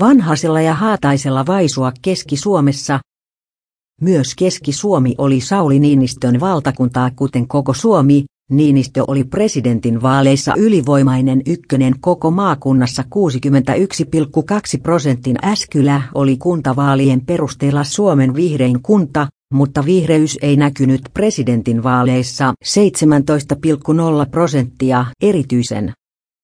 Vanhasella ja Haataisella vaisua Keski-Suomessa. Myös Keski-Suomi oli Sauli Niinistön valtakuntaa kuten koko Suomi, Niinistö oli presidentin vaaleissa ylivoimainen ykkönen koko maakunnassa. 61,2 prosentin Äskylä oli kuntavaalien perusteella Suomen vihrein kunta, mutta vihreys ei näkynyt presidentin vaaleissa. 17,0 prosenttia erityisen